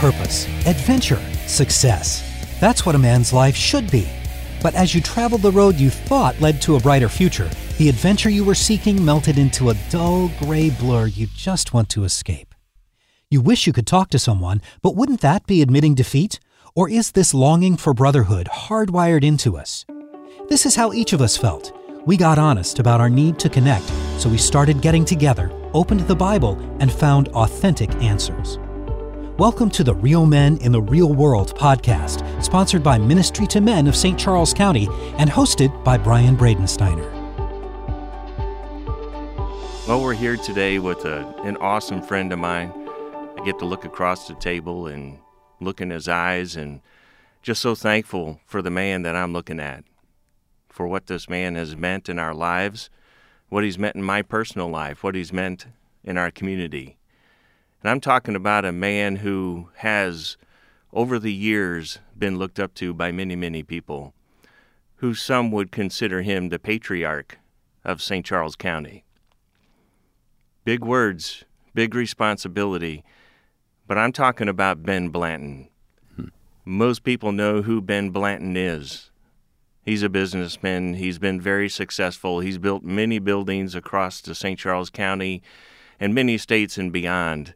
purpose, adventure, success. That's what a man's life should be. But as you traveled the road you thought led to a brighter future, the adventure you were seeking melted into a dull gray blur you just want to escape. You wish you could talk to someone, but wouldn't that be admitting defeat? Or is this longing for brotherhood hardwired into us? This is how each of us felt. We got honest about our need to connect, so we started getting together, opened the Bible, and found authentic answers. Welcome to the Real Men in the Real World podcast, sponsored by Ministry to Men of St. Charles County and hosted by Brian Bradensteiner. Well, we're here today with a, an awesome friend of mine. I get to look across the table and look in his eyes and just so thankful for the man that I'm looking at, for what this man has meant in our lives, what he's meant in my personal life, what he's meant in our community. And I'm talking about a man who has, over the years, been looked up to by many, many people, who some would consider him the patriarch of St. Charles County. Big words, big responsibility but I'm talking about Ben Blanton. Hmm. Most people know who Ben Blanton is. He's a businessman. He's been very successful. He's built many buildings across the St. Charles County and many states and beyond.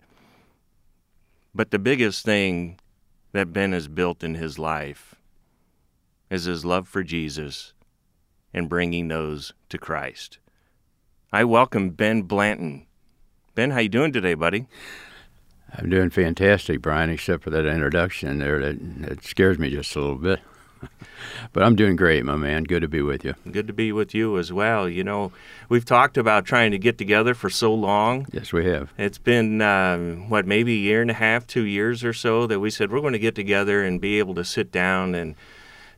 But the biggest thing that Ben has built in his life is his love for Jesus and bringing those to Christ. I welcome Ben Blanton. Ben, how you doing today, buddy? I'm doing fantastic, Brian, except for that introduction there that, that scares me just a little bit. but I'm doing great, my man. Good to be with you. Good to be with you as well. You know, we've talked about trying to get together for so long. Yes, we have. It's been, um, what, maybe a year and a half, two years or so that we said we're going to get together and be able to sit down and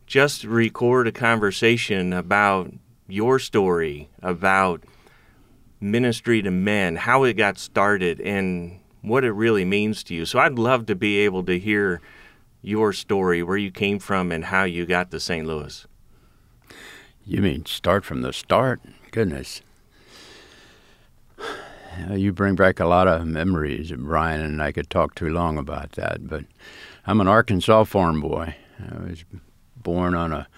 just record a conversation about your story, about ministry to men, how it got started, and what it really means to you. So I'd love to be able to hear your story, where you came from, and how you got to St. Louis. You mean start from the start? Goodness. You bring back a lot of memories, Brian, and I could talk too long about that. But I'm an Arkansas farm boy. I was born on a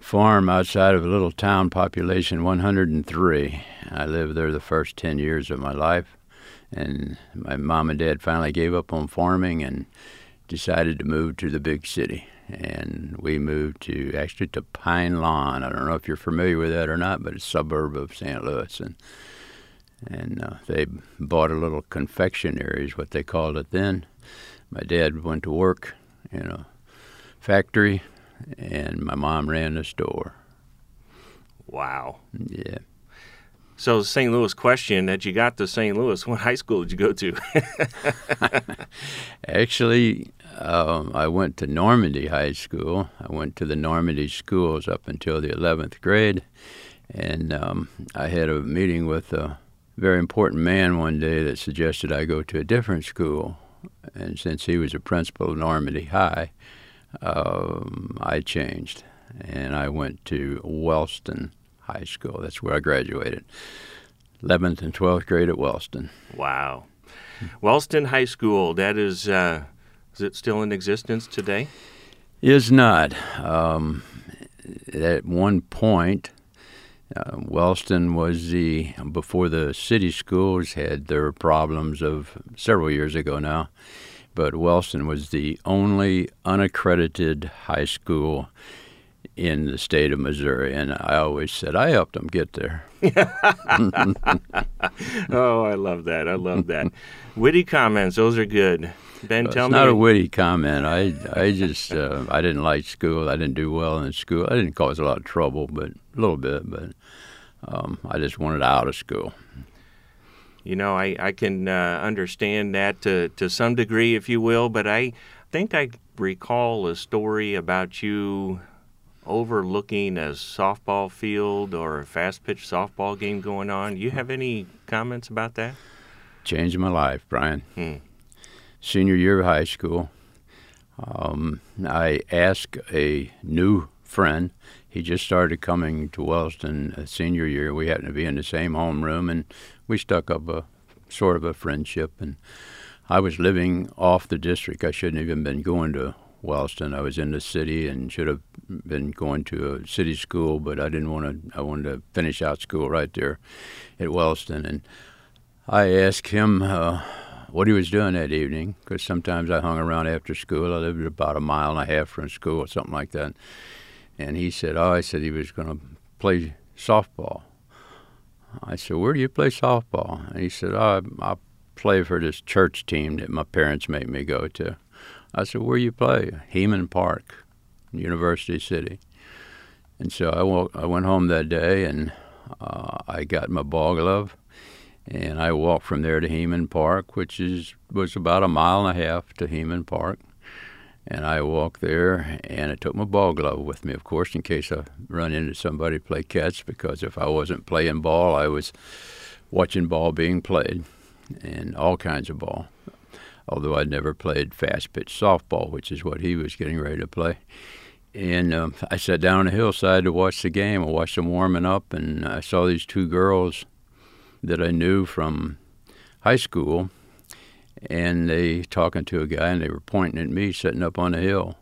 farm outside of a little town, population 103. I lived there the first 10 years of my life and my mom and dad finally gave up on farming and decided to move to the big city. And we moved to actually to Pine Lawn. I don't know if you're familiar with that or not, but it's a suburb of St. Louis. And and uh, they bought a little confectionery, is what they called it then. My dad went to work in a factory, and my mom ran the store. Wow. Yeah. So, St. Louis question that you got to St. Louis, what high school did you go to? Actually, um, I went to Normandy High School. I went to the Normandy schools up until the 11th grade. And um, I had a meeting with a very important man one day that suggested I go to a different school. And since he was a principal of Normandy High, um, I changed. And I went to Wellston High School. That's where I graduated. 11th and 12th grade at Wellston. Wow. Wellston High School, that is, uh, is it still in existence today? Is not. Um, at one point, uh, Wellston was the, before the city schools had their problems of several years ago now, but Wellston was the only unaccredited high school in the state of Missouri, and I always said I helped them get there. oh, I love that! I love that. witty comments; those are good. Ben, well, tell it's me. Not a witty comment. I I just uh, I didn't like school. I didn't do well in school. I didn't cause a lot of trouble, but a little bit. But um, I just wanted out of school. You know, I I can uh, understand that to to some degree, if you will. But I think I recall a story about you overlooking a softball field or a fast pitch softball game going on. You have any comments about that? Changed my life, Brian. Hmm. Senior year of high school, um, I asked a new friend. He just started coming to Wellston senior year. We happened to be in the same homeroom, and we stuck up a sort of a friendship. And I was living off the district. I shouldn't have even been going to Wellston. I was in the city and should have been going to a city school, but I didn't want to. I wanted to finish out school right there at Wellston, and I asked him uh, what he was doing that evening because sometimes I hung around after school. I lived about a mile and a half from school or something like that, and he said, "Oh, I said he was going to play softball." I said, "Where do you play softball?" And he said, "Oh, I, I play for this church team that my parents made me go to." I said, "Where you play?" Heman Park, University City. And so I, walk, I went home that day and uh, I got my ball glove and I walked from there to Heman Park, which is was about a mile and a half to Heman Park. And I walked there, and I took my ball glove with me, of course, in case I run into somebody play catch. Because if I wasn't playing ball, I was watching ball being played, and all kinds of ball although I'd never played fast pitch softball, which is what he was getting ready to play. And um, I sat down on the hillside to watch the game. I watched them warming up, and I saw these two girls that I knew from high school, and they talking to a guy, and they were pointing at me sitting up on the hill.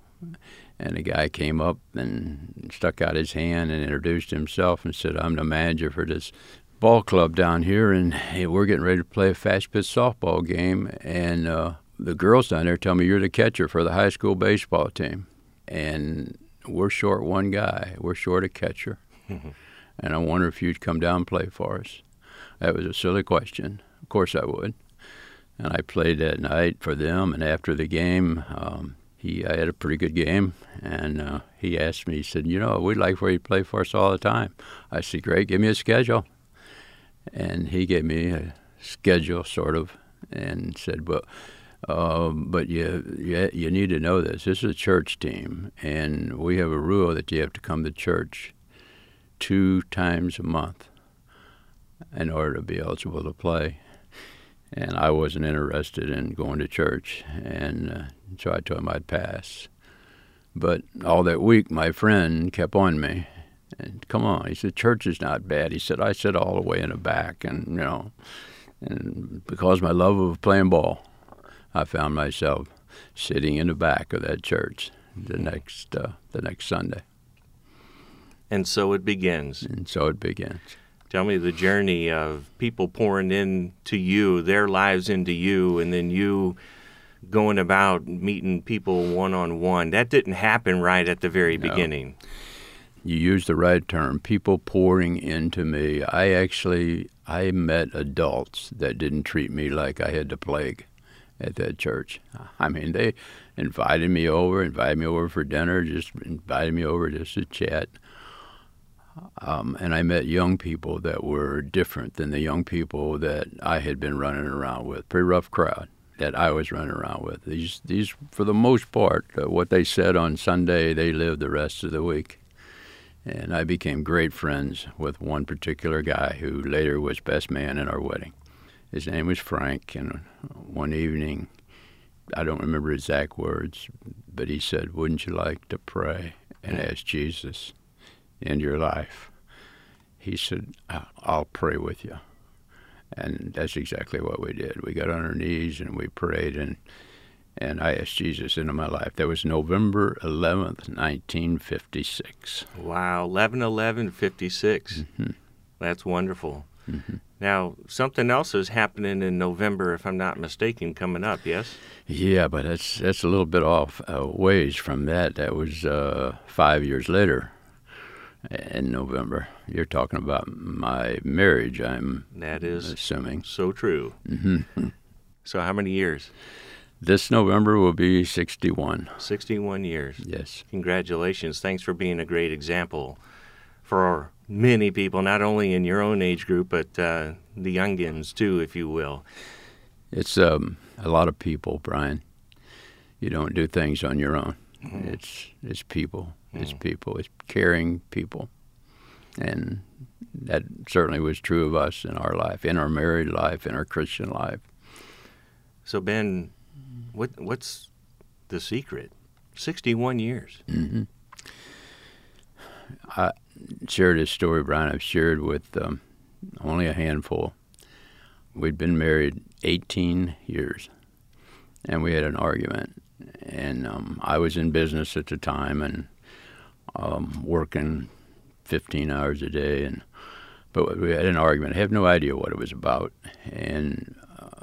And the guy came up and stuck out his hand and introduced himself and said, "I'm the manager for this ball club down here, and hey, we're getting ready to play a fast pitch softball game. And uh, the girls down there tell me you're the catcher for the high school baseball team, and we're short one guy. We're short a catcher, and I wonder if you'd come down and play for us. That was a silly question. Of course I would. And I played that night for them. And after the game, um, he I had a pretty good game, and uh, he asked me. He said, "You know, we'd like for you to play for us all the time." I said, "Great, give me a schedule." And he gave me a schedule, sort of, and said, "Well, uh, but you, you you need to know this. This is a church team, and we have a rule that you have to come to church two times a month in order to be eligible to play." And I wasn't interested in going to church, and uh, so I told him I'd pass. But all that week, my friend kept on me, and come on, he said, church is not bad. He said, I sit all the way in the back, and you know, and because my love of playing ball, I found myself sitting in the back of that church the next uh, the next Sunday. And so it begins. And so it begins. Tell me the journey of people pouring into you, their lives into you, and then you going about meeting people one on one. That didn't happen right at the very No. beginning. You used the right term people pouring into me i actually i met adults that didn't treat me like i had the plague at that church i mean they invited me over invited me over for dinner just invited me over just to chat um, and I met young people that were different than the young people that I had been running around with. Pretty rough crowd that I was running around with. These, these, for the most part, uh, what they said on Sunday, they lived the rest of the week. And I became great friends with one particular guy who later was best man in our wedding. His name was Frank, and one evening, I don't remember exact words, but he said, Wouldn't you like to pray and ask Jesus in your life? He said, "I- I'll pray with you. And that's exactly what we did. We got on our knees and we prayed, and, and I asked Jesus into my life. That was November 11th, 1956. Wow, 11 11 56. Mm-hmm. That's wonderful. Now, something else is happening in November, if I'm not mistaken, coming up, yes? Yeah, but that's that's a little bit off uh, ways from that. That was uh, five years later, in November. You're talking about my marriage. I'm That is assuming so true. Mm-hmm. So, how many years? This November will be 61. 61 years. Yes. Congratulations. Thanks for being a great example for many people, not only in your own age group, but uh, the youngins too, if you will. It's um, a lot of people, Brian. You don't do things on your own. It's it's people. It's people. It's caring people, and that certainly was true of us in our life, in our married life, in our Christian life. So, Ben, what what's the secret? 61 years. I shared this story, Brian. I've shared with um, only a handful. We'd been married 18 years, and we had an argument. And um, I was in business at the time and um, working 15 hours a day, and but we had an argument. I have no idea what it was about, and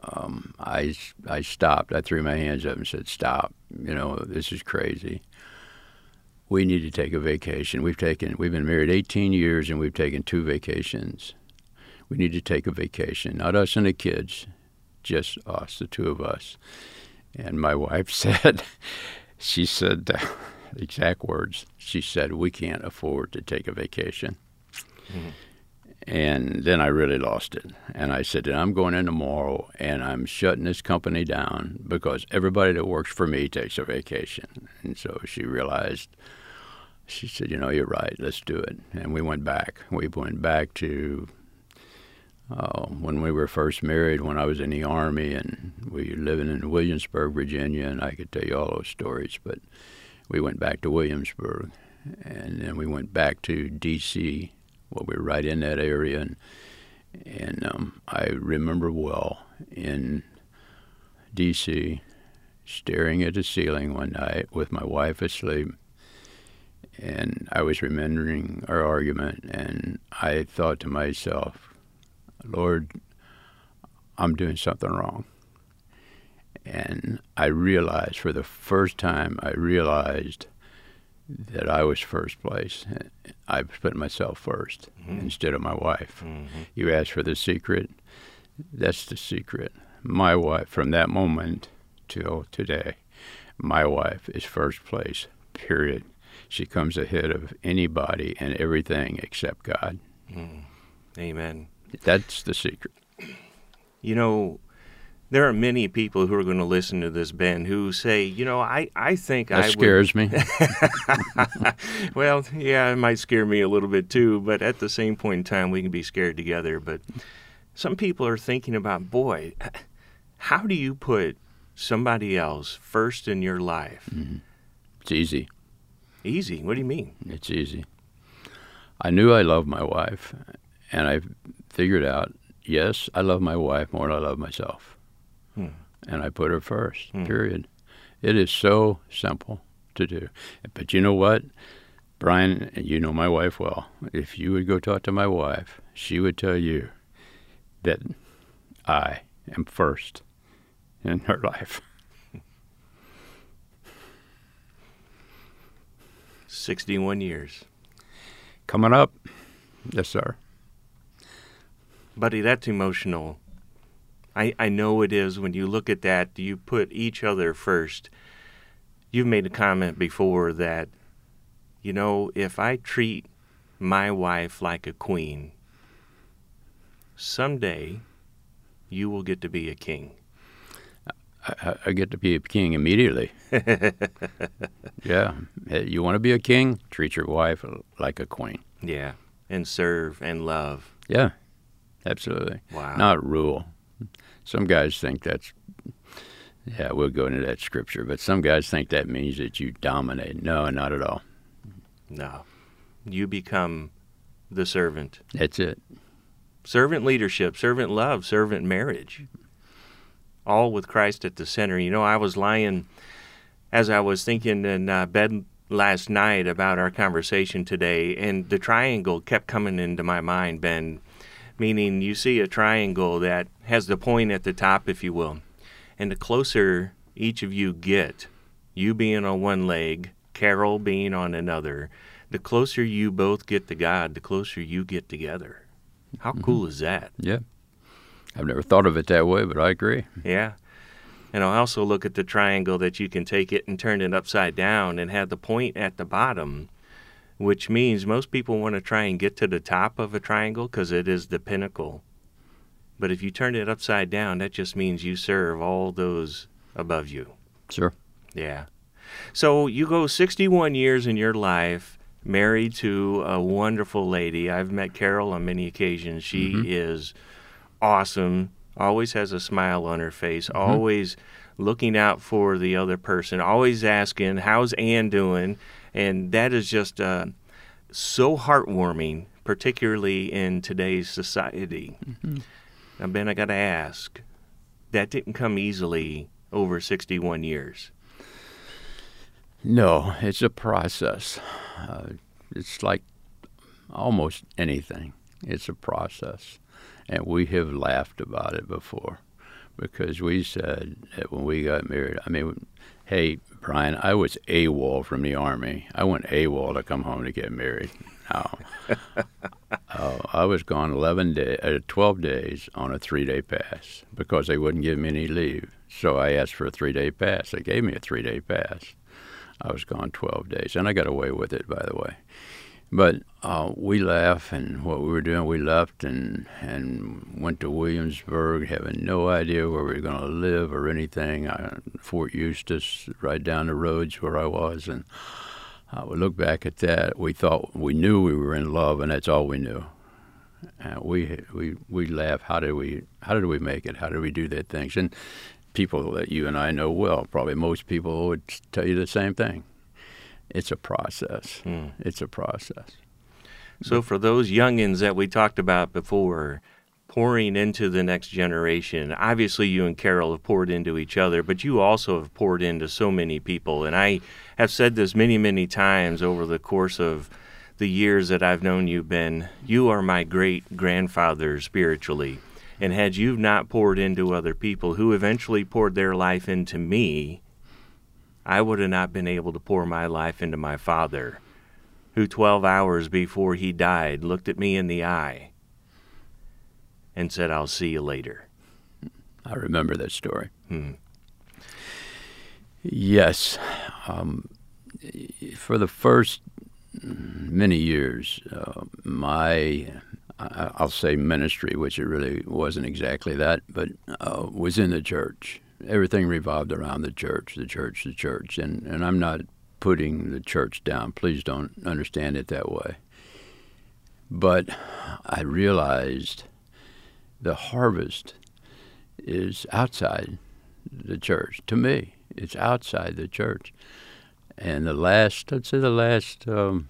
um, I I stopped. I threw my hands up and said, "Stop! You know this is crazy. We need to take a vacation. We've taken we've been married 18 years, and we've taken two vacations. We need to take a vacation. Not us and the kids, just us, the two of us." And my wife said, she said, the exact words. She said, "We can't afford to take a vacation." Mm-hmm. And then I really lost it. And I said, I'm going in tomorrow and I'm shutting this company down because everybody that works for me takes a vacation. And so she realized, she said, You know, you're right, let's do it. And we went back. We went back to uh, when we were first married, when I was in the Army, and we were living in Williamsburg, Virginia, and I could tell you all those stories. But we went back to Williamsburg, and then we went back to D.C well, we were right in that area, and and um, I remember well in D.C. staring at the ceiling one night with my wife asleep, and I was remembering our argument, and I thought to myself, Lord, I'm doing something wrong. And I realized for the first time, I realized that I was first place. I put myself 1st mm-hmm. instead of my wife. Mm-hmm. You asked for the secret. That's the secret. My wife, from that moment till today, my wife is first place, period. She comes ahead of anybody and everything except God. Mm. Amen. That's the secret. You know, there are many people who are going to listen to this, Ben, who say, you know, I, I think that I scares would... me. well, yeah, it might scare me a little bit too, but at the same point in time, we can be scared together. But some people are thinking about, boy, how do you put somebody else first in your life? Mm-hmm. It's easy. Easy? What do you mean? It's easy. I knew I loved my wife, and I figured out, yes, I love my wife more than I love myself. Hmm. And I put her first, hmm. period. It is so simple to do. But you know what? Brian, you know my wife well. If you would go talk to my wife, she would tell you that I am first in her life. 61 years. Coming up. Yes, sir. Buddy, that's emotional. I, I know it is when you look at that, you put each other first. You've made a comment before that, you know, if I treat my wife like a queen, someday you will get to be a king. I, I get to be a king immediately. yeah. Eh, you want to be a king? Treat your wife like a queen. Yeah. And serve and love. Yeah. Absolutely. Wow. Not rule. Some guys think that's, yeah, we'll go into that scripture, but some guys think that means that you dominate. No, not at all. No. You become the servant. That's it. Servant leadership, servant love, servant marriage. All with Christ at the center. You know, I was lying as I was thinking in uh, bed last night about our conversation today, and the triangle kept coming into my mind, Ben meaning you see a triangle that has the point at the top, if you will. And the closer each of you get, you being on one leg, Carol being on another, the closer you both get to God, the closer you get together. How mm-hmm. cool is that? Yeah. I've never thought of it that way, but I agree. Yeah. And I also look at the triangle that you can take it and turn it upside down and have the point at the bottom which means most people want to try and get to the top of a triangle because it is the pinnacle. But if you turn it upside down, that just means you serve all those above you. Sure. Yeah. So you go 61 years in your life married to a wonderful lady. I've met Carol on many occasions. She mm-hmm. is awesome, always has a smile on her face, mm-hmm. always looking out for the other person, always asking, How's Ann doing? And that is just uh, so heartwarming, particularly in today's society. Mm-hmm. Now, Ben, I got to ask that didn't come easily over 61 years? No, it's a process. Uh, it's like almost anything. It's a process. And we have laughed about it before because we said that when we got married, I mean, hey, Brian, I was AWOL from the Army. I went AWOL to come home to get married. No. uh, I was gone 11 day, uh, 12 days on a three day pass because they wouldn't give me any leave. So I asked for a three day pass. They gave me a three day pass. I was gone 12 days, and I got away with it, by the way. But uh, we laugh, and what we were doing, we left and and went to Williamsburg, having no idea where we were going to live or anything. I, Fort Eustis, right down the roads where I was, and uh, we look back at that. We thought we knew we were in love, and that's all we knew. Uh, we we we laugh. How did we how did we make it? How did we do that things? And people that you and I know well, probably most people would tell you the same thing. It's a process. Mm. It's a process. So for those youngins that we talked about before, pouring into the next generation, obviously you and Carol have poured into each other, but you also have poured into so many people. And I have said this many, many times over the course of the years that I've known you, Ben. You are my great grandfather spiritually. And had you not poured into other people who eventually poured their life into me, I would have not been able to pour my life into my father, who 12 hours before he died looked at me in the eye and said, I'll see you later. I remember that story. Hmm. Yes. Um, for the first many years, uh, my I'll say ministry, which it really wasn't exactly that, but uh, was in the church. Everything revolved around the church, the church, the church. And, and I'm not putting the church down. Please don't understand it that way. But I realized the harvest is outside the church. To me, it's outside the church. And the last, I'd say the last um,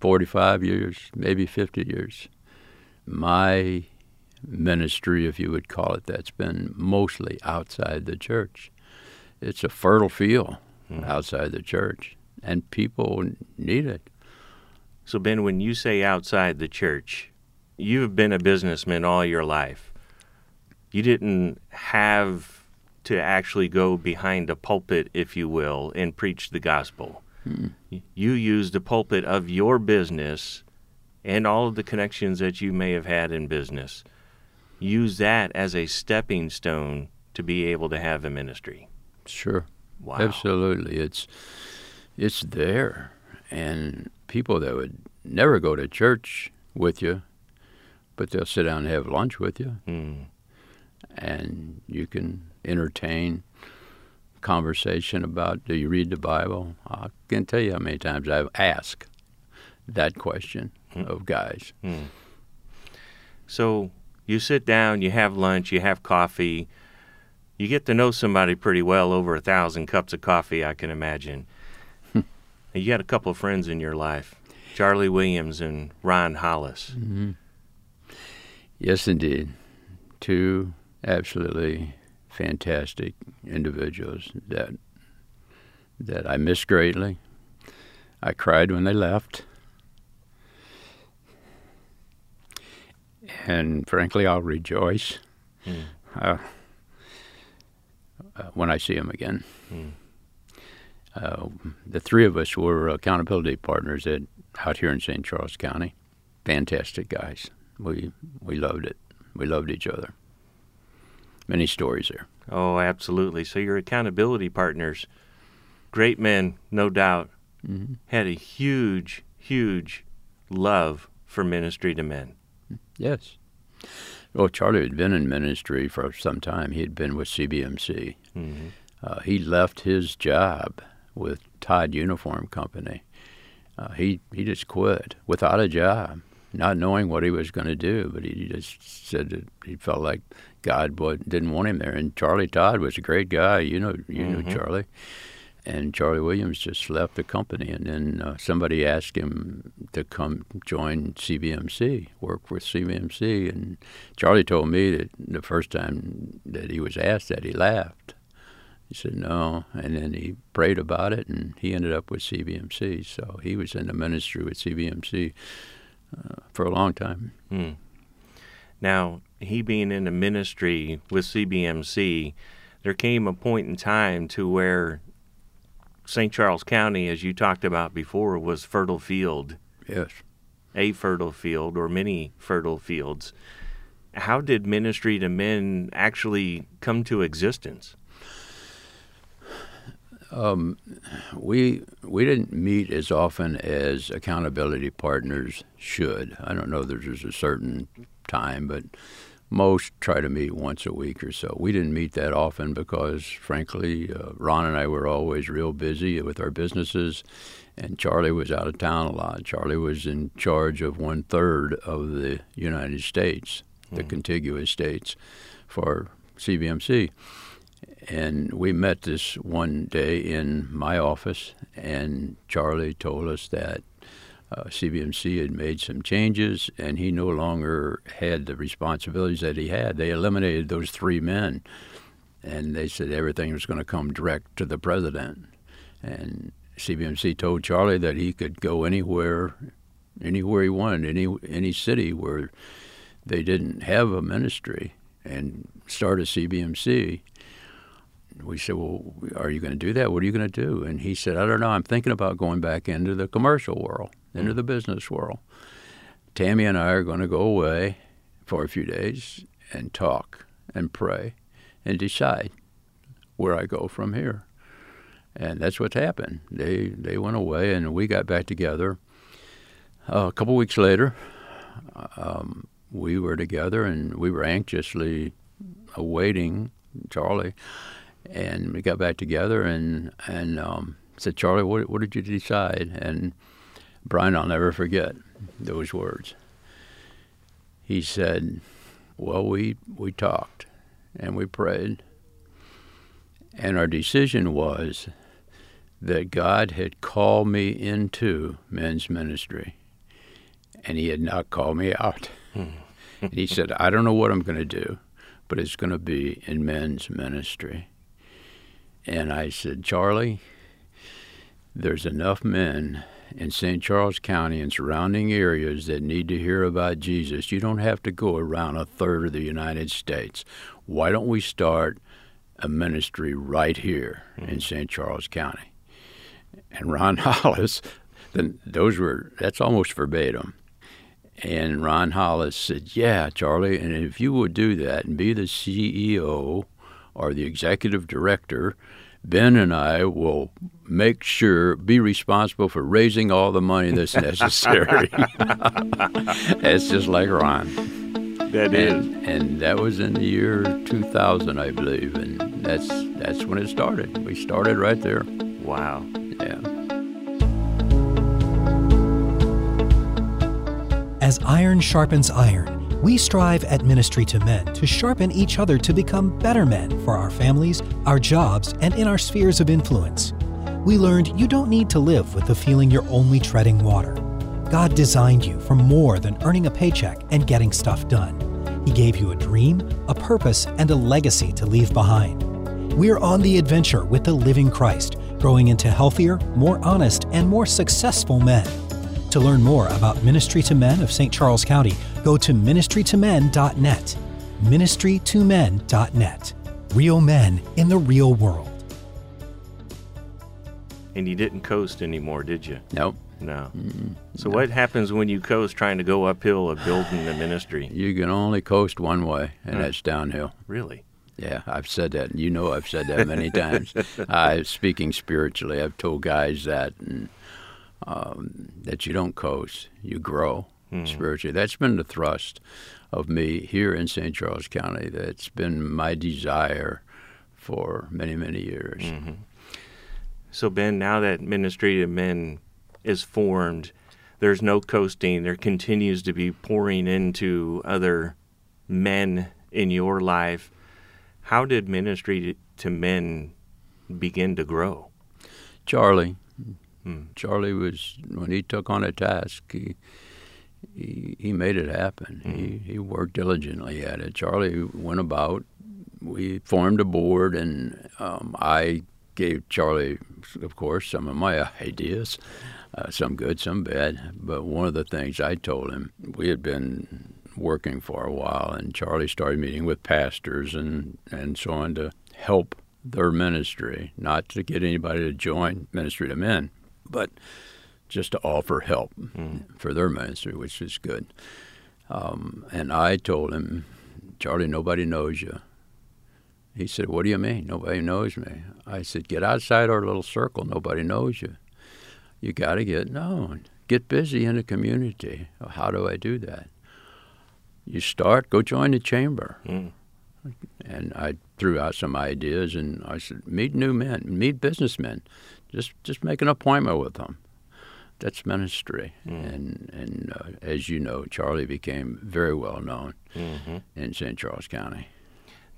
45 years, maybe 50 years, my ministry, if you would call it that's been mostly outside the church. It's a fertile field mm. outside the church, and people need it. So, Ben, when you say outside the church, you've been a businessman all your life. You didn't have to actually go behind a pulpit, if you will, and preach the gospel. Mm. You used the pulpit of your business and all of the connections that you may have had in business, use that as a stepping stone to be able to have a ministry. Sure. Wow. Absolutely. It's it's there. And people that would never go to church with you, but they'll sit down and have lunch with you. Mm. And you can entertain conversation about do you read the Bible? I can't tell you how many times I've asked that question mm. of guys. Mm. So you sit down, you have lunch, you have coffee, you get to know somebody pretty well over a thousand cups of coffee, I can imagine. you got a couple of friends in your life, Charlie Williams and Ron Hollis. Mm-hmm. Yes, indeed. Two absolutely fantastic individuals that that I miss greatly. I cried when they left. And frankly, I'll rejoice mm. uh, uh, when I see him again. Mm. Uh, the three of us were accountability partners at, out here in St. Charles County. Fantastic guys. We we loved it. We loved each other. Many stories there. Oh, absolutely. So your accountability partners, great men, no doubt, mm-hmm. had a huge, huge love for ministry to men. Yes. Well, Charlie had been in ministry for some time. He had been with CBMC. Mm-hmm. Uh, he left his job with Todd Uniform Company. Uh, he he just quit without a job, not knowing what he was going to do. But he just said that he felt like God didn't want him there. And Charlie Todd was a great guy. You know, you mm-hmm. know Charlie and Charlie Williams just left the company, and then uh, somebody asked him to come join CBMC, work with CBMC, and Charlie told me that the first time that he was asked that he laughed. He said, No. And then he prayed about it, and he ended up with CBMC. So he was in the ministry with CBMC uh, for a long time. Hmm. Now, he being in the ministry with CBMC, there came a point in time to where St. Charles County, as you talked about before, was fertile field. Yes. A fertile field or many fertile fields. How did ministry to men actually come to existence? Um, we we didn't meet as often as accountability partners should. I don't know that there's a certain time, but most try to meet once a week or so. We didn't meet that often because, frankly, uh, Ron and I were always real busy with our businesses, and Charlie was out of town a lot. Charlie was in charge of one third of the United States, the mm-hmm. contiguous states, for CBMC. And we met this one day in my office, and Charlie told us that uh, CBMC had made some changes, and he no longer had the responsibilities that he had. They eliminated those three men, and they said everything was going to come direct to the president. And CBMC told Charlie that he could go anywhere, anywhere he wanted, any any city where they didn't have a ministry, and start a CBMC we said, Well, are you going to do that? What are you going to do? And he said, I don't know. I'm thinking about going back into the commercial world, into the business world. Tammy and I are going to go away for a few days and talk and pray and decide where I go from here. And that's what's happened. They they went away, and we got back together. Uh, a couple weeks later, um, we were together, and we were anxiously awaiting Charlie and we got back together and and um, said, Charlie, what, what did you decide? And Brian, I'll never forget those words. He said, Well, we we talked and we prayed, and our decision was that God had called me into men's ministry, and He had not called me out. Hmm. and he said, I don't know what I'm going to do, but it's going to be in men's ministry. And I said, Charlie, there's enough men in St. Charles County and surrounding areas that need to hear about Jesus. You don't have to go around a third of the United States. Why don't we start a ministry right here mm-hmm. in St. Charles County? And Ron Hollis, then those were that's almost verbatim. And Ron Hollis said, "Yeah, Charlie, and if you would do that and be the CEO or the executive director, Ben and I will make sure, be responsible for raising all the money that's necessary. that's just like Ron. That and, is. and, that was in the year 2000, I believe, and that's that's when it started. We started right there. Wow. Yeah. As iron sharpens iron we strive at Ministry to Men to sharpen each other to become better men for our families, our jobs, and in our spheres of influence. We learned you don't need to live with the feeling you're only treading water. God designed you for more than earning a paycheck and getting stuff done. He gave you a dream, a purpose, and a legacy to leave behind. We're on the adventure with the living Christ, growing into healthier, more honest, and more successful men. To learn more about Ministry to Men of St. Charles County, go to ministrytomen.net. Ministrytomen.net. Real men in the real world. And you didn't coast anymore, did you? Nope. No. Mm-hmm. So, no. what happens when you coast trying to go uphill of building the ministry? You can only coast one way, and huh. that's downhill. Really? Yeah, I've said that. You know, I've said that many times. uh, speaking spiritually, I've told guys that, and um, that you don't coast, you grow mm. spiritually. That's been the thrust of me here in St. Charles County. That's been my desire for many, many years. Mm-hmm. So, Ben, now that Ministry to Men is formed, there's no coasting. There continues to be pouring into other men in your life. How did Ministry to Men begin to grow? Charlie, Hmm. Charlie was when he took on a task, he he, he made it happen. He hmm. he worked diligently at it. Charlie went about we formed a board, and um, I gave Charlie, of course, some of my ideas, uh, some good, some bad. But one of the things I told him, we had been working for a while, and Charlie started meeting with pastors and, and so on to help their ministry, not to get anybody to join ministry to men, but just to offer help mm. for their ministry, which is good. Um, and I told him, Charlie, nobody knows you. He said, What do you mean? Nobody knows me. I said, Get outside our little circle. Nobody knows you. You got to get known. Get busy in the community. How do I do that? You start, go join the chamber. Mm. And I threw out some ideas, and I said, Meet new men, meet businessmen. Just, just make an appointment with them that's ministry. Mm. And and uh, as you know, Charlie became very well known mm-hmm. in St. Charles County.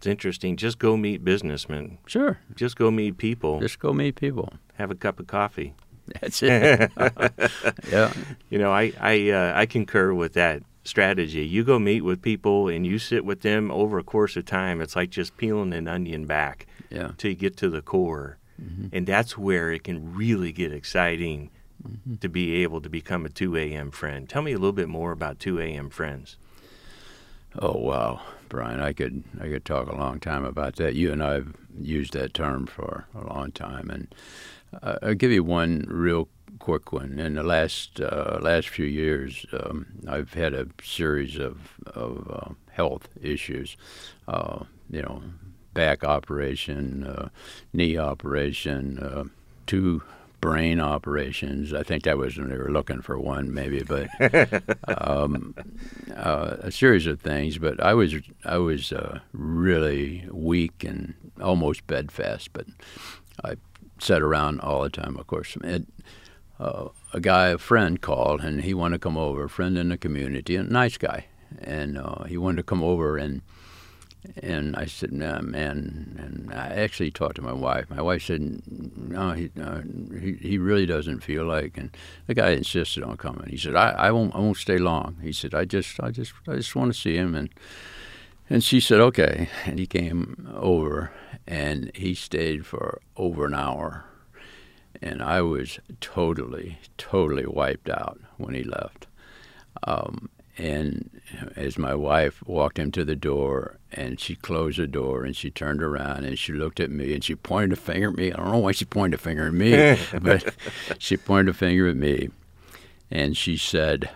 It's interesting. Just go meet businessmen. Sure. Just go meet people. Just go meet people. Have a cup of coffee. That's it. yeah. You know, I I uh, I concur with that strategy. You go meet with people and you sit with them over a course of time. It's like just peeling an onion back. Yeah. Till you get to the core. Mm-hmm. And that's where it can really get exciting mm-hmm. to be able to become a 2 a.m. friend. Tell me a little bit more about 2 a.m. friends. Oh wow, Brian, I could I could talk a long time about that. You and I have used that term for a long time, and uh, I'll give you one real quick one. In the last uh, last few years, um, I've had a series of of uh, health issues. Uh, you know, back operation, uh, knee operation, uh, two brain operations. I think that was when they were looking for one, maybe, but um, uh, a series of things. But I was I was uh, really weak and almost bedfast. But I sat around all the time. Of course, it, uh, a guy, a friend, called and he wanted to come over. A friend in the community, a nice guy, and uh, he wanted to come over and and I said, nah, man. And I actually talked to my wife. My wife said, no, he, uh, he, he really doesn't feel like. And the guy insisted on coming. He said, I, I won't I won't stay long. He said, I just I just I just want to see him. And and she said, okay. And he came over, and he stayed for over an hour. And I was totally, totally wiped out when he left. Um, and as my wife walked him to the door and she closed the door and she turned around and she looked at me and she pointed a finger at me. I don't know why she pointed a finger at me, but she pointed a finger at me and she said,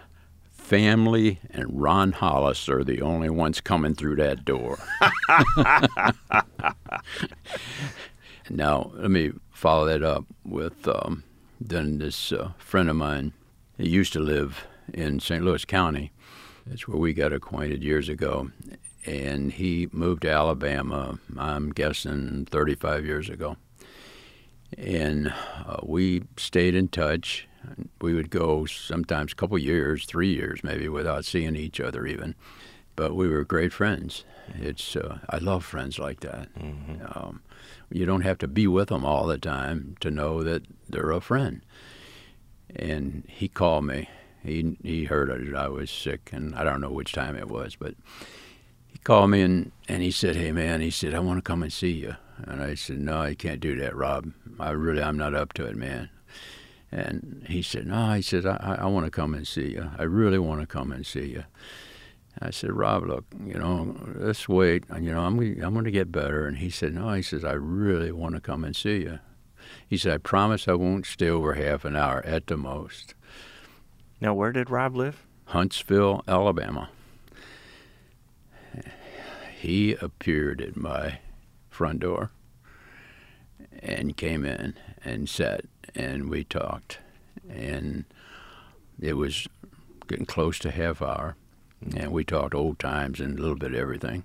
Family and Ron Hollis are the only ones coming through that door. now, let me follow that up with um, then this uh, friend of mine. He used to live in St. Louis County that's where we got acquainted years ago. And he moved to Alabama, I'm guessing 35 years ago. And uh, we stayed in touch. We would go sometimes a couple years, three years maybe, without seeing each other even. But we were great friends. It's uh, I love friends like that. Mm-hmm. Um, you don't have to be with them all the time to know that they're a friend. And he called me he he heard I was sick, and I don't know which time it was, but he called me and and he said, "Hey man," he said, "I want to come and see you." And I said, "No, I can't do that, Rob. I really I'm not up to it, man." And he said, "No," he said, "I I want to come and see you. I really want to come and see you." I said, Rob, look, you know, let's wait. You know, I'm I'm going to get better. And he said, No. He says, I really want to come and see you. He said, I promise I won't stay over half an hour at the most. Now, where did Rob live? Huntsville, Alabama. He appeared at my front door and came in and sat and we talked. And it was getting close to half hour and we talked old times and a little bit of everything.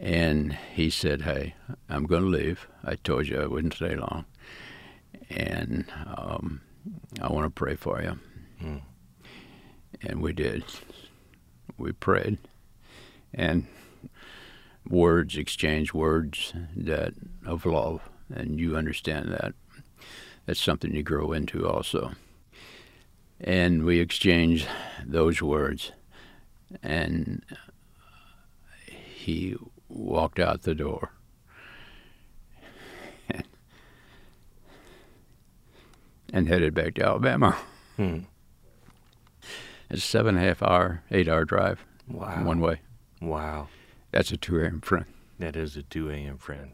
And he said hey i'm going to leave. I told you i wouldn't stay long. And um, i want to pray for you And we did. We prayed. And words, exchange words that of love. And you understand that. That's something you grow into also. And we exchanged those words. And he walked out the door. and headed back to Alabama. Hmm. It's a seven and a half hour, eight hour drive Wow. one way. Wow. That's a 2 a.m. friend. That is a 2 a.m. friend.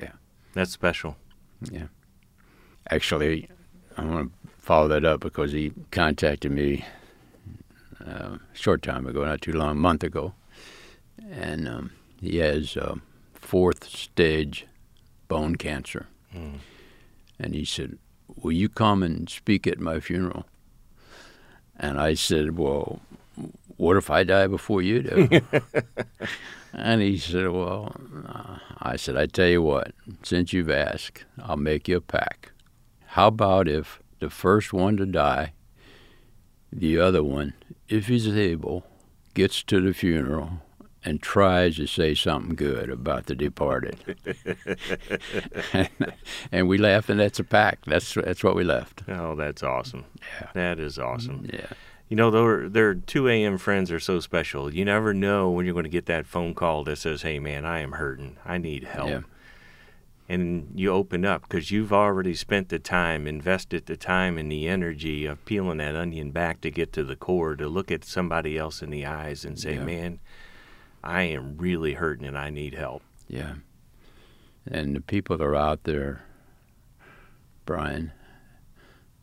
Yeah. That's special. Yeah. Actually, I want to follow that up because he contacted me uh, a short time ago, not too long, a month ago. And um, he has uh, fourth stage bone cancer. Mm. And he said, Will you come and speak at my funeral? And I said, Well, what if I die before you do? and he said, Well, uh, I said, I tell you what, since you've asked, I'll make you a pack. How about if the first one to die, the other one, if he's able, gets to the funeral and tries to say something good about the departed? and, and we laughed, and that's a pact. That's that's what we left. Oh, that's awesome. Yeah. That is awesome. Yeah. You know, their their 2 a.m. friends are so special. You never know when you're going to get that phone call that says, "Hey, man, I am hurting. I need help." Yeah. And you open up because you've already spent the time, invested the time and the energy of peeling that onion back to get to the core, to look at somebody else in the eyes and say, Yeah. "Man, I am really hurting and I need help." Yeah. And the people that are out there, Brian,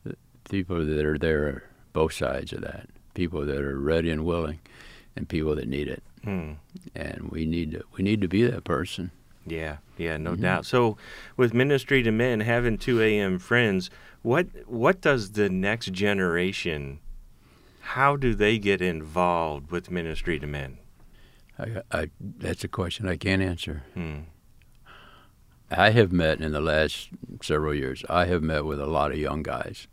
the people that are there are both sides of that. People that are ready and willing, and people that need it. Hmm. And we need to we need to be that person. Yeah, yeah, no Mhm. doubt. So, with ministry to men having two a.m. friends, what what does the next generation? How do they get involved with ministry to men? I, I that's a question I can't answer. Hmm. I have met in the last several years. I have met with a lot of young guys,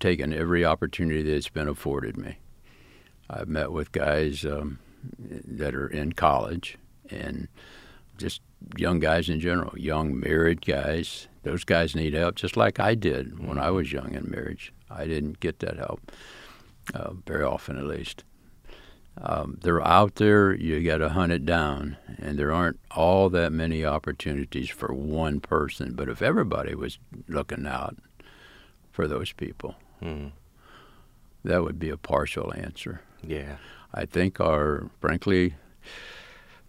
taken every opportunity that's been afforded me. I've met with guys um, that are in college and just young guys in general, young married guys. Those guys need help, just like I did when I was young in marriage. I didn't get that help uh, very often, at least. Um, they're out there. You got to hunt it down, and there aren't all that many opportunities for one person. But if everybody was looking out for those people, Hmm. that would be a partial answer. Yeah. I think our, frankly,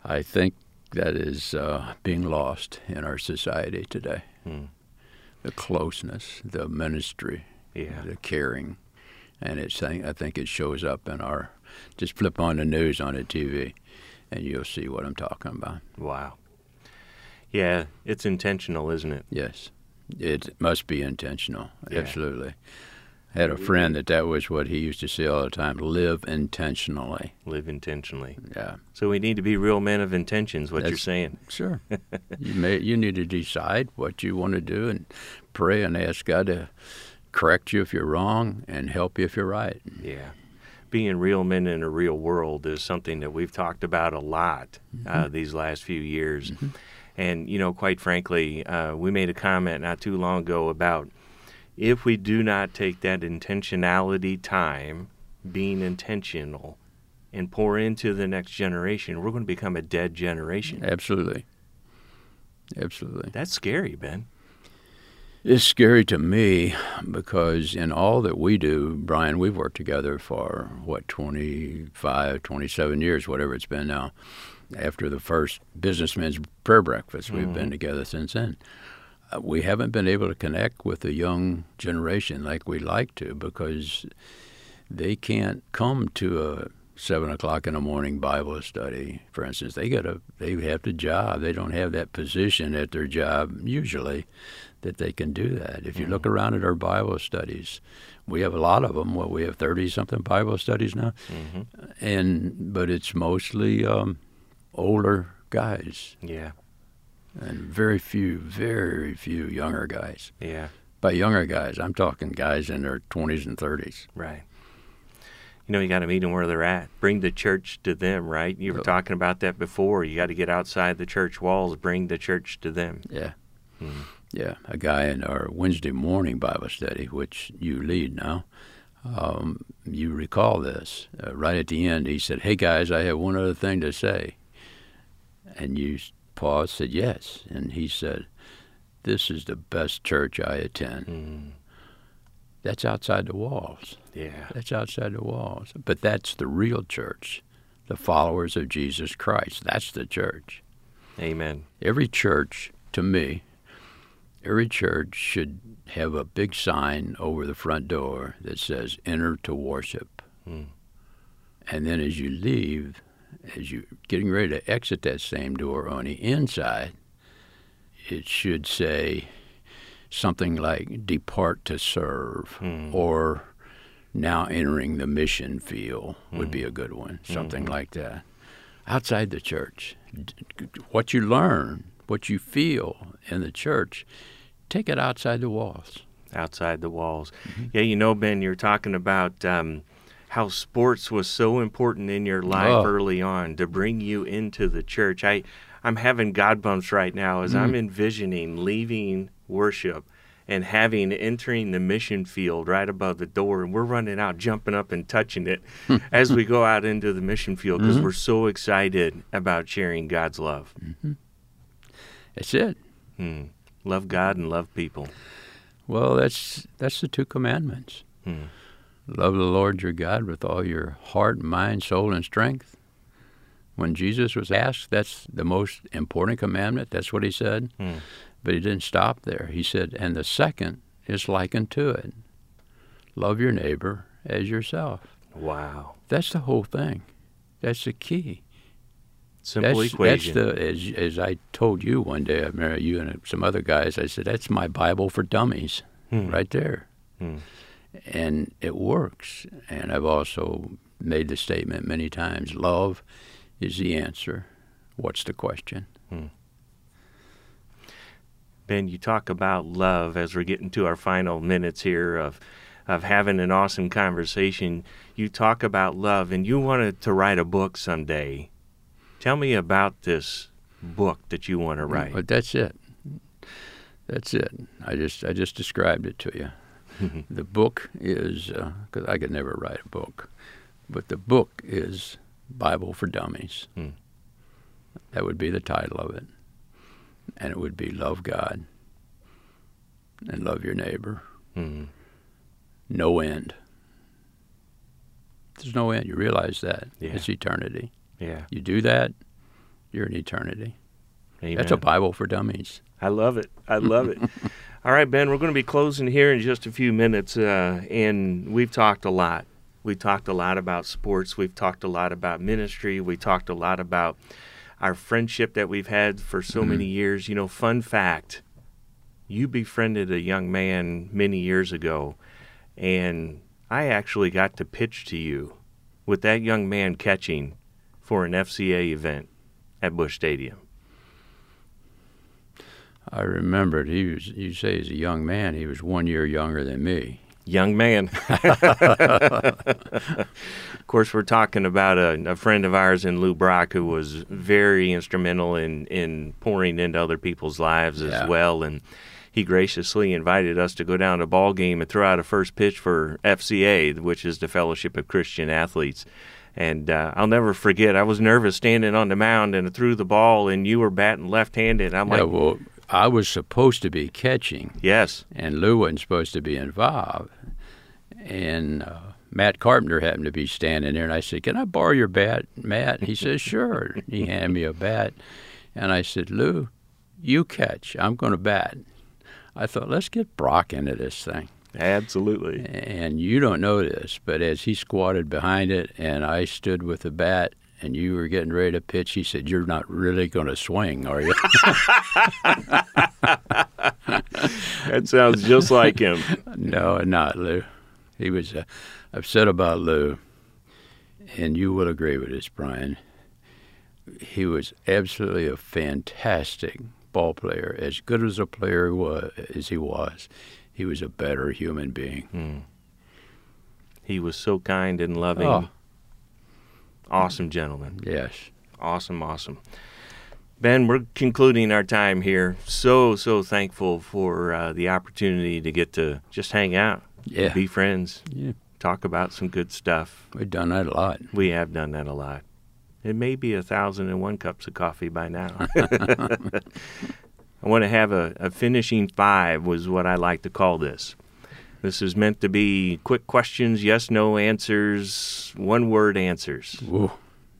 I think that is uh, being lost in our society today. Hmm. The closeness, the ministry, Yeah. the caring, and it's I think it shows up in our. Just flip on the news on the TV, and you'll see what I'm talking about. Wow. Yeah, it's intentional, isn't it? Yes, it must be intentional. Yeah. Absolutely. I had a friend that that was what he used to say all the time: live intentionally. Live intentionally. Yeah, So we need to be real men of intentions. What you're saying? sure. you may you need to decide what you want to do and pray and ask God to correct you if you're wrong and help you if you're right. Yeah. Being real men in a real world is something that we've talked about a lot uh, these last few years. And, you know, quite frankly, uh, we made a comment not too long ago about if we do not take that intentionality time, being intentional, and pour into the next generation, we're going to become a dead generation. Absolutely. Absolutely. That's scary, Ben. It's scary to me because in all that we do, Brian, we've worked together for what 25, 27 years, whatever it's been now. After the first businessmen's prayer breakfast, we've been together since then. Uh, we haven't been able to connect with the young generation like we'd like to because they can't come to a seven o'clock in the morning Bible study, for instance. They got a they have the job. They don't have that position at their job usually that they can do that. If you look around at our Bible studies, we have a lot of them. Well, we have thirty something Bible studies now, and but it's mostly um, older guys Yeah. and very few, very few younger guys. Yeah. By younger guys, I'm talking guys in their twenties and thirties. Right. You know, you got to meet them where they're at. Bring the church to them, right? You were talking about that before. You got to get outside the church walls, bring the church to them. Yeah. Hmm. Yeah. A guy in our Wednesday morning Bible study, which you lead now, um, you recall this. Uh, right at the end, he said, Hey guys, I have one other thing to say. And you, Paul said yes, and he said, "This is the best church I attend." Mm. That's outside the walls. Yeah. That's outside the walls. But that's the real church, the followers of Jesus Christ. That's the church. Amen. Every church, to me, every church should have a big sign over the front door that says "Enter to worship." Mm. And then as you leave, as you're getting ready to exit that same door on the inside, it should say something like "Depart to serve" Mm. or "Now entering the mission field" would be a good one. Mm-hmm. Something like that. Outside the church, what you learn, what you feel in the church, take it outside the walls. outside the walls. Mm-hmm. Yeah, you know, Ben, you're talking about um, how sports was so important in your life Oh. early on to bring you into the church. I, I'm having God bumps right now as Mm. I'm envisioning leaving worship and having entering the mission field right above the door, and we're running out, jumping up and touching it as we go out into the mission field because Mm-hmm. we're so excited about sharing God's love. That's it. Hmm. Love God and love people. Well, that's that's the two commandments. Hmm. Love the Lord your God with all your heart, mind, soul, and strength. When Jesus was asked, that's the most important commandment. That's what he said. Hmm. But he didn't stop there. He said, and the second is likened to it. Love your neighbor as yourself. Wow. That's the whole thing. That's the key. Simple that's, equation. That's the as as I told you one day. I remember you and some other guys. I said that's my Bible for dummies, Hmm. right there, Hmm. and it works. And I've also made the statement many times: love is the answer. What's the question? Ben, you talk about love as we're getting to our final minutes here of of having an awesome conversation. You talk about love and you wanted to write a book someday. Tell me about this book that you want to write. But that's it. That's it. I just I just described it to you. the book is because I could never write a book, but the book is Bible for Dummies. Hmm. That would be the title of it, and it would be love God and love your neighbor. Mhm. No end. There's no end. You realize that Yeah. it's eternity. Yeah. You do that, you're in eternity. Amen. That's a Bible for Dummies. I love it. I love it. All right, Ben, we're going to be closing here in just a few minutes, uh, and we've talked a lot. We talked a lot about sports. We've talked a lot about ministry. We talked a lot about our friendship that we've had for so many years. You know, fun fact you befriended a young man many years ago, and I actually got to pitch to you with that young man catching for an FCA event at Busch Stadium. I remembered he was. You say he's a young man. He was one year younger than me. Young man. of course, we're talking about a, a friend of ours in Lou Brock who was very instrumental in, in pouring into other people's lives as Yeah. well. And he graciously invited us to go down to a ball game and throw out a first pitch for FCA, which is the Fellowship of Christian Athletes. And uh, I'll never forget, I was nervous standing on the mound and I threw the ball, and you were batting left handed. I'm yeah, like, well, I was supposed to be catching, yes. and Lou wasn't supposed to be involved. And uh, Matt Carpenter happened to be standing there, and I said, "Can I borrow your bat, Matt?" And he says, "Sure." he handed me a bat, and I said, "Lou, you catch. I'm going to bat." I thought, let's get Brock into this thing. Absolutely. And you don't know this, but as he squatted behind it and I stood with the bat and you were getting ready to pitch, he said, You're not really going to swing, are you? That sounds just like him. no, not Lou. He was uh, upset about Lou. And you will agree with this, Brian. He was absolutely a fantastic ball player. As good as a player was, as he was, he was a better human being. He was so kind and loving. Oh. Awesome gentleman. Yes. Awesome, awesome. Ben, we're concluding our time here. So, so thankful for uh, the opportunity to get to just hang out, Yeah. be friends, Yeah. talk about some good stuff. We've done that a lot. We have done that a lot. It may be a thousand and one cups of coffee by now. I want to have a, a finishing five, was what I like to call this. This is meant to be quick questions, yes, no answers, one word answers. Ooh,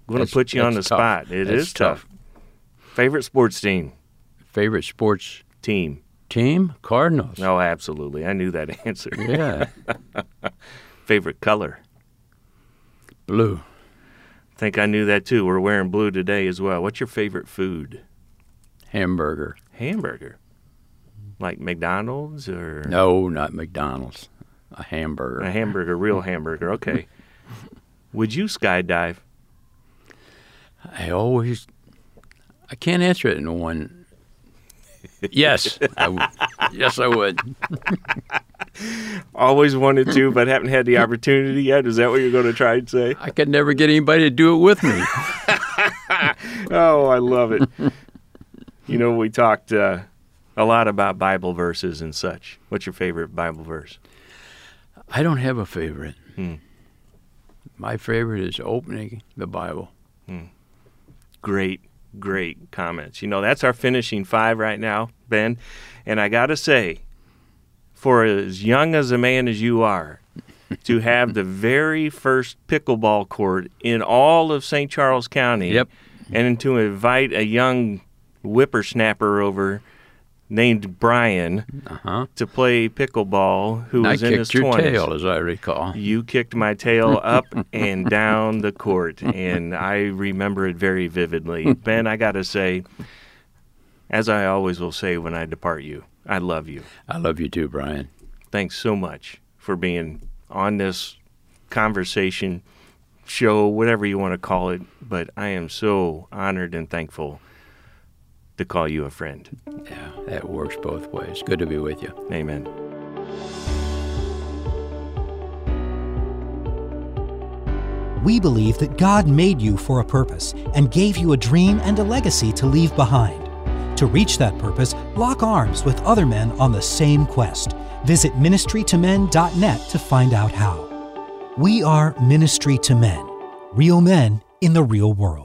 I'm going to put you on the tough. spot. It That's is tough. Favorite sports team? favorite sports Team. team? Cardinals. Oh, absolutely. I knew that answer. Yeah, Favorite color? blue. think I knew that too. We're wearing blue today as well. What's your favorite food? Hamburger. Hamburger. Like McDonald's or No, not McDonald's. A hamburger. a hamburger, real hamburger. Okay. Would you skydive? I always. I can't answer it in one. Yes, I w- yes, I would. Always wanted to, but haven't had the opportunity yet. Is that what you're going to try and say? I could never get anybody to do it with me. Oh, I love it. You know, we talked uh, a lot about Bible verses and such. What's your favorite Bible verse? I don't have a favorite. Hmm. My favorite is opening the Bible. great, great comments. You know, that's our finishing five right now, Ben. And I got to say, for as young as a man as you are, to have the very first pickleball court in all of St. Charles County, Yep. and to invite a young whippersnapper over named Brian Uh huh. to play pickleball, who I was in his kicked your 20s. tail, as I recall. You kicked my tail up and down the court, and I remember it very vividly. Ben, I got to say, as I always will say when I depart you, I love you. I love you too, Brian. Thanks so much for being on this conversation show, whatever you want to call it. But I am so honored and thankful to call you a friend. Yeah, that works both ways. Good to be with you. Amen. We believe that God made you for a purpose and gave you a dream and a legacy to leave behind. To reach that purpose, lock arms with other men on the same quest. Visit ministrytomen.net to find out how. We are Ministry to Men, real men in the real world.